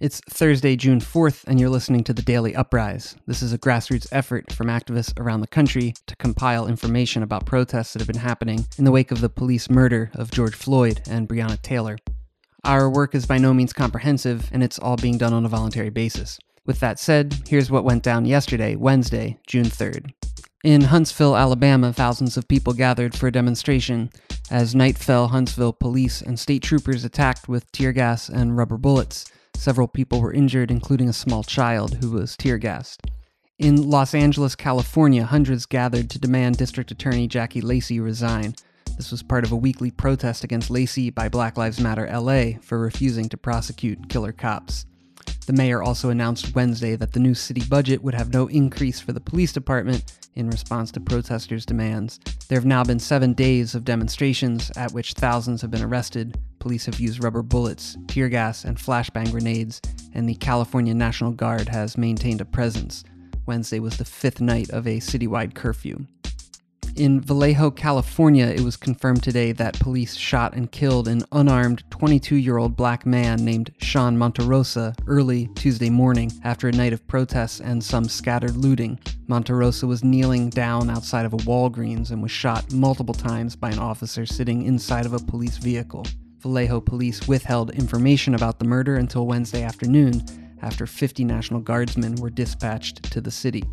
It's Thursday, June 4th, and you're listening to the Daily Uprise. This is a grassroots effort from activists around the country to compile information about protests that have been happening in the wake of the police murder of George Floyd and Breonna Taylor. Our work is by no means comprehensive, and it's all being done on a voluntary basis. With that said, here's what went down yesterday, Wednesday, June 3rd. In Huntsville, Alabama, thousands of people gathered for a demonstration. As night fell, Huntsville police and state troopers attacked with tear gas and rubber bullets. Several people were injured, including a small child who was tear gassed. In Los Angeles, California, hundreds gathered to demand District Attorney Jackie Lacey resign. This was part of a weekly protest against Lacey by Black Lives Matter LA for refusing to prosecute killer cops. The mayor also announced Wednesday that the new city budget would have no increase for the police department in response to protesters' demands. There have now been seven days of demonstrations at which thousands have been arrested. Police have used rubber bullets, tear gas, and flashbang grenades, and the California National Guard has maintained a presence. Wednesday was the fifth night of a citywide curfew. In Vallejo, California, it was confirmed today that police shot and killed an unarmed 22 year old black man named Sean Monterrosa early Tuesday morning after a night of protests and some scattered looting. Monterrosa was kneeling down outside of a Walgreens and was shot multiple times by an officer sitting inside of a police vehicle. Vallejo police withheld information about the murder until Wednesday afternoon after 50 National Guardsmen were dispatched to the city.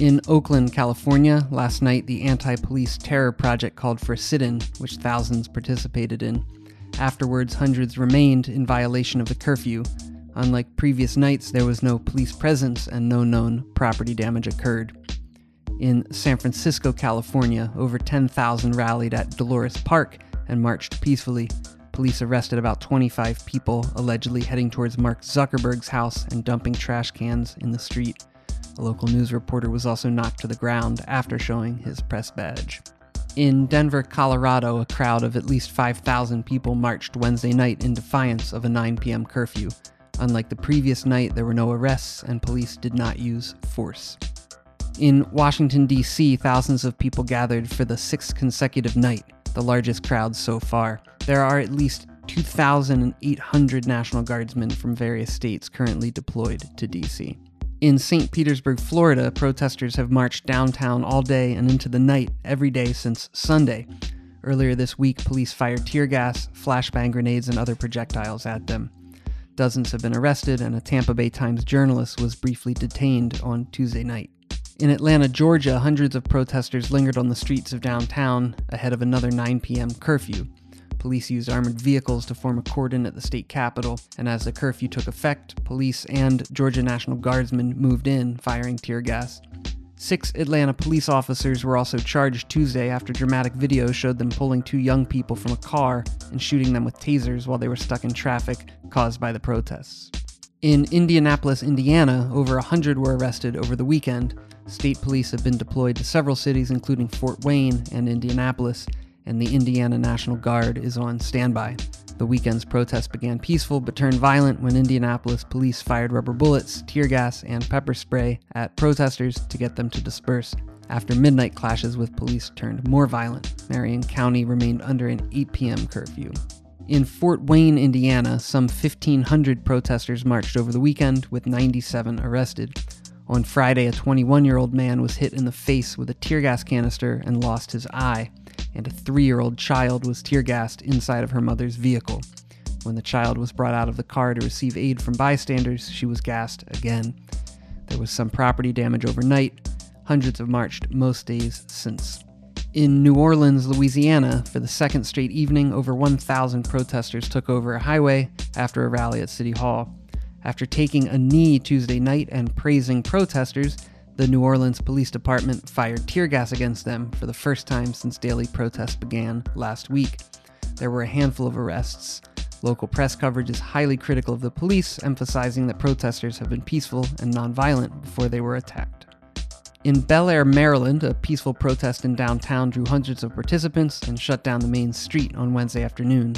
In Oakland, California, last night the anti police terror project called for a sit in, which thousands participated in. Afterwards, hundreds remained in violation of the curfew. Unlike previous nights, there was no police presence and no known property damage occurred. In San Francisco, California, over 10,000 rallied at Dolores Park and marched peacefully. Police arrested about 25 people, allegedly heading towards Mark Zuckerberg's house and dumping trash cans in the street. A local news reporter was also knocked to the ground after showing his press badge. In Denver, Colorado, a crowd of at least 5,000 people marched Wednesday night in defiance of a 9 p.m. curfew. Unlike the previous night, there were no arrests and police did not use force. In Washington, D.C., thousands of people gathered for the sixth consecutive night, the largest crowd so far. There are at least 2,800 National Guardsmen from various states currently deployed to D.C. In St. Petersburg, Florida, protesters have marched downtown all day and into the night every day since Sunday. Earlier this week, police fired tear gas, flashbang grenades, and other projectiles at them. Dozens have been arrested, and a Tampa Bay Times journalist was briefly detained on Tuesday night. In Atlanta, Georgia, hundreds of protesters lingered on the streets of downtown ahead of another 9 p.m. curfew. Police used armored vehicles to form a cordon at the state capitol, and as the curfew took effect, police and Georgia National Guardsmen moved in, firing tear gas. Six Atlanta police officers were also charged Tuesday after dramatic video showed them pulling two young people from a car and shooting them with tasers while they were stuck in traffic caused by the protests. In Indianapolis, Indiana, over 100 were arrested over the weekend. State police have been deployed to several cities, including Fort Wayne and Indianapolis, and the Indiana National Guard is on standby. The weekend's protests began peaceful but turned violent when Indianapolis police fired rubber bullets, tear gas, and pepper spray at protesters to get them to disperse. After midnight clashes with police turned more violent, Marion County remained under an 8 p.m. curfew. In Fort Wayne, Indiana, some 1,500 protesters marched over the weekend, with 97 arrested. On Friday, a 21 year old man was hit in the face with a tear gas canister and lost his eye and a three year old child was tear gassed inside of her mother's vehicle. When the child was brought out of the car to receive aid from bystanders, she was gassed again. There was some property damage overnight. Hundreds have marched most days since. In New Orleans, Louisiana, for the second straight evening, over 1,000 protesters took over a highway after a rally at City Hall. After taking a knee Tuesday night and praising protesters, the New Orleans Police Department fired tear gas against them for the first time since daily protests began last week. There were a handful of arrests. Local press coverage is highly critical of the police, emphasizing that protesters have been peaceful and nonviolent before they were attacked. In Bel Air, Maryland, a peaceful protest in downtown drew hundreds of participants and shut down the main street on Wednesday afternoon.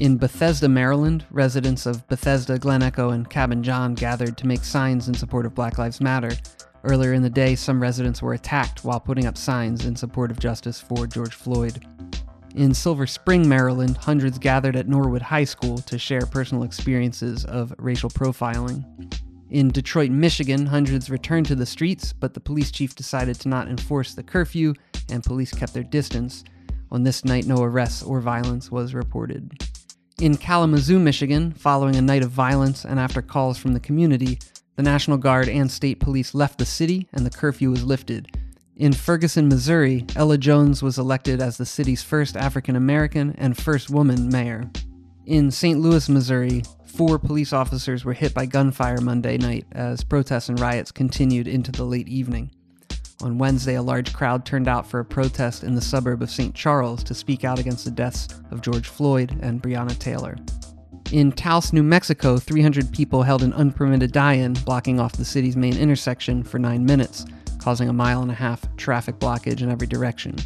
In Bethesda, Maryland, residents of Bethesda, Glen Echo, and Cabin John gathered to make signs in support of Black Lives Matter Earlier in the day, some residents were attacked while putting up signs in support of justice for George Floyd. In Silver Spring, Maryland, hundreds gathered at Norwood High School to share personal experiences of racial profiling. In Detroit, Michigan, hundreds returned to the streets, but the police chief decided to not enforce the curfew, and police kept their distance. On this night, no arrests or violence was reported. In Kalamazoo, Michigan, following a night of violence and after calls from the community, the National Guard and state police left the city and the curfew was lifted. In Ferguson, Missouri, Ella Jones was elected as the city's first African American and first woman mayor. In St. Louis, Missouri, four police officers were hit by gunfire Monday night as protests and riots continued into the late evening. On Wednesday, a large crowd turned out for a protest in the suburb of St. Charles to speak out against the deaths of George Floyd and Breonna Taylor. In Taos, New Mexico, 300 people held an unpermitted die in, blocking off the city's main intersection for nine minutes causing a mile and a half traffic blockage in every direction.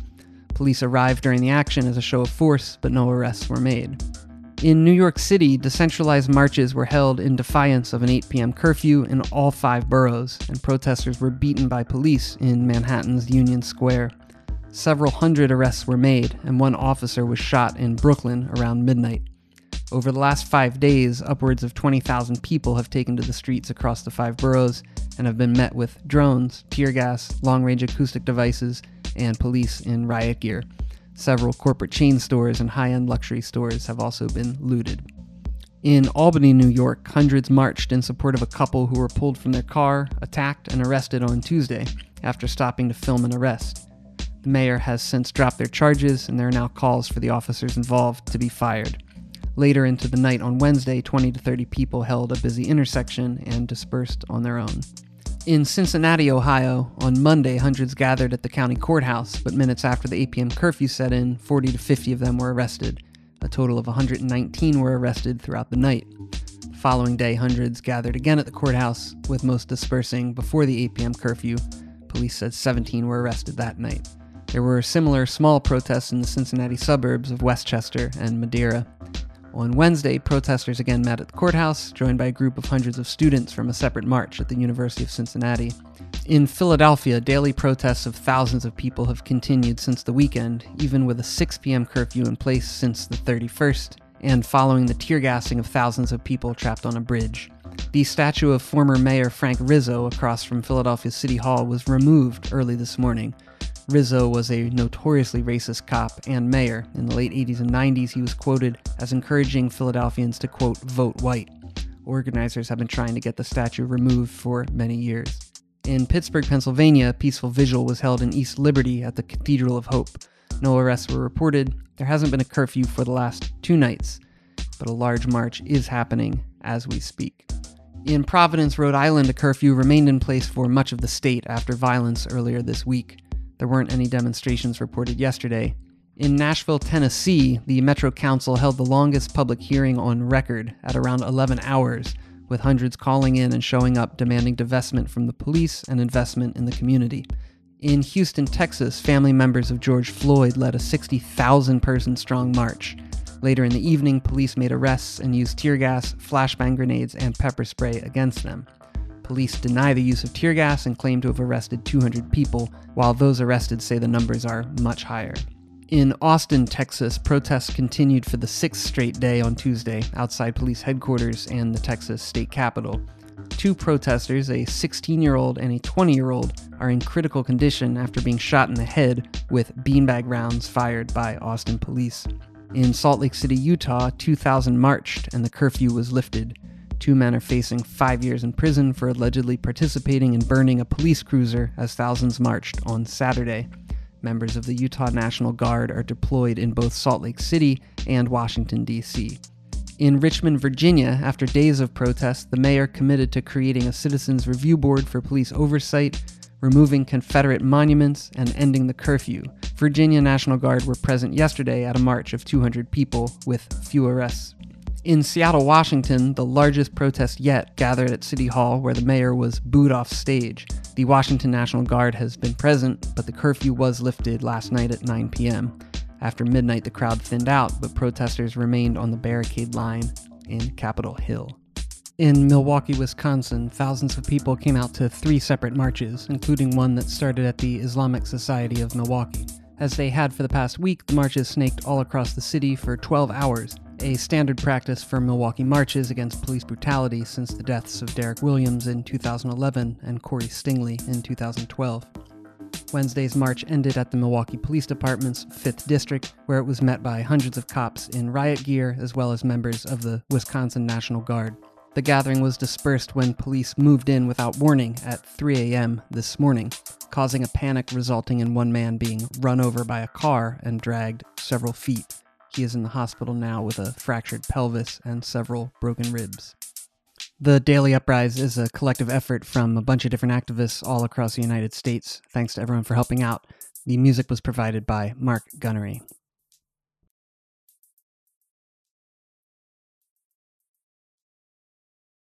Police arrived during the action as a show of force, but no arrests were made. In New York City, decentralized marches were held in defiance of an 8 p.m. curfew in all five boroughs, and protesters were beaten by police in Manhattan's Union Square. Several hundred arrests were made, and one officer was shot in Brooklyn around midnight. Over the last five days, upwards of 20,000 people have taken to the streets across the five boroughs and have been met with drones, tear gas, long range acoustic devices, and police in riot gear. Several corporate chain stores and high end luxury stores have also been looted. In Albany, New York, hundreds marched in support of a couple who were pulled from their car, attacked, and arrested on Tuesday after stopping to film an arrest. The mayor has since dropped their charges, and there are now calls for the officers involved to be fired. Later into the night on Wednesday, 20 to 30 people held a busy intersection and dispersed on their own. In Cincinnati, Ohio, on Monday, hundreds gathered at the county courthouse, but minutes after the 8 p.m. curfew set in, 40 to 50 of them were arrested. A total of 119 were arrested throughout the night. The following day, hundreds gathered again at the courthouse, with most dispersing before the 8 p.m. curfew. Police said 17 were arrested that night. There were similar small protests in the Cincinnati suburbs of Westchester and Madeira. On Wednesday, protesters again met at the courthouse, joined by a group of hundreds of students from a separate march at the University of Cincinnati. In Philadelphia, daily protests of thousands of people have continued since the weekend, even with a 6 p.m. curfew in place since the 31st, and following the tear gassing of thousands of people trapped on a bridge. The statue of former Mayor Frank Rizzo across from Philadelphia City Hall was removed early this morning. Rizzo was a notoriously racist cop and mayor. In the late 80s and 90s, he was quoted as encouraging Philadelphians to, quote, vote white. Organizers have been trying to get the statue removed for many years. In Pittsburgh, Pennsylvania, a peaceful vigil was held in East Liberty at the Cathedral of Hope. No arrests were reported. There hasn't been a curfew for the last two nights, but a large march is happening as we speak. In Providence, Rhode Island, a curfew remained in place for much of the state after violence earlier this week. There weren't any demonstrations reported yesterday. In Nashville, Tennessee, the Metro Council held the longest public hearing on record at around 11 hours, with hundreds calling in and showing up demanding divestment from the police and investment in the community. In Houston, Texas, family members of George Floyd led a 60,000 person strong march. Later in the evening, police made arrests and used tear gas, flashbang grenades, and pepper spray against them. Police deny the use of tear gas and claim to have arrested 200 people, while those arrested say the numbers are much higher. In Austin, Texas, protests continued for the sixth straight day on Tuesday outside police headquarters and the Texas state capitol. Two protesters, a 16 year old and a 20 year old, are in critical condition after being shot in the head with beanbag rounds fired by Austin police. In Salt Lake City, Utah, 2,000 marched and the curfew was lifted. Two men are facing five years in prison for allegedly participating in burning a police cruiser as thousands marched on Saturday. Members of the Utah National Guard are deployed in both Salt Lake City and Washington, D.C. In Richmond, Virginia, after days of protests, the mayor committed to creating a citizens review board for police oversight, removing Confederate monuments, and ending the curfew. Virginia National Guard were present yesterday at a march of 200 people, with few arrests in Seattle, Washington, the largest protest yet gathered at City Hall where the mayor was booed off stage. The Washington National Guard has been present, but the curfew was lifted last night at 9 p.m. After midnight, the crowd thinned out, but protesters remained on the barricade line in Capitol Hill. In Milwaukee, Wisconsin, thousands of people came out to three separate marches, including one that started at the Islamic Society of Milwaukee. As they had for the past week, the marches snaked all across the city for 12 hours, a standard practice for Milwaukee marches against police brutality since the deaths of Derek Williams in 2011 and Corey Stingley in 2012. Wednesday's march ended at the Milwaukee Police Department's 5th District, where it was met by hundreds of cops in riot gear as well as members of the Wisconsin National Guard. The gathering was dispersed when police moved in without warning at 3 a.m. this morning, causing a panic resulting in one man being run over by a car and dragged several feet. He is in the hospital now with a fractured pelvis and several broken ribs. The Daily Uprise is a collective effort from a bunch of different activists all across the United States. Thanks to everyone for helping out. The music was provided by Mark Gunnery.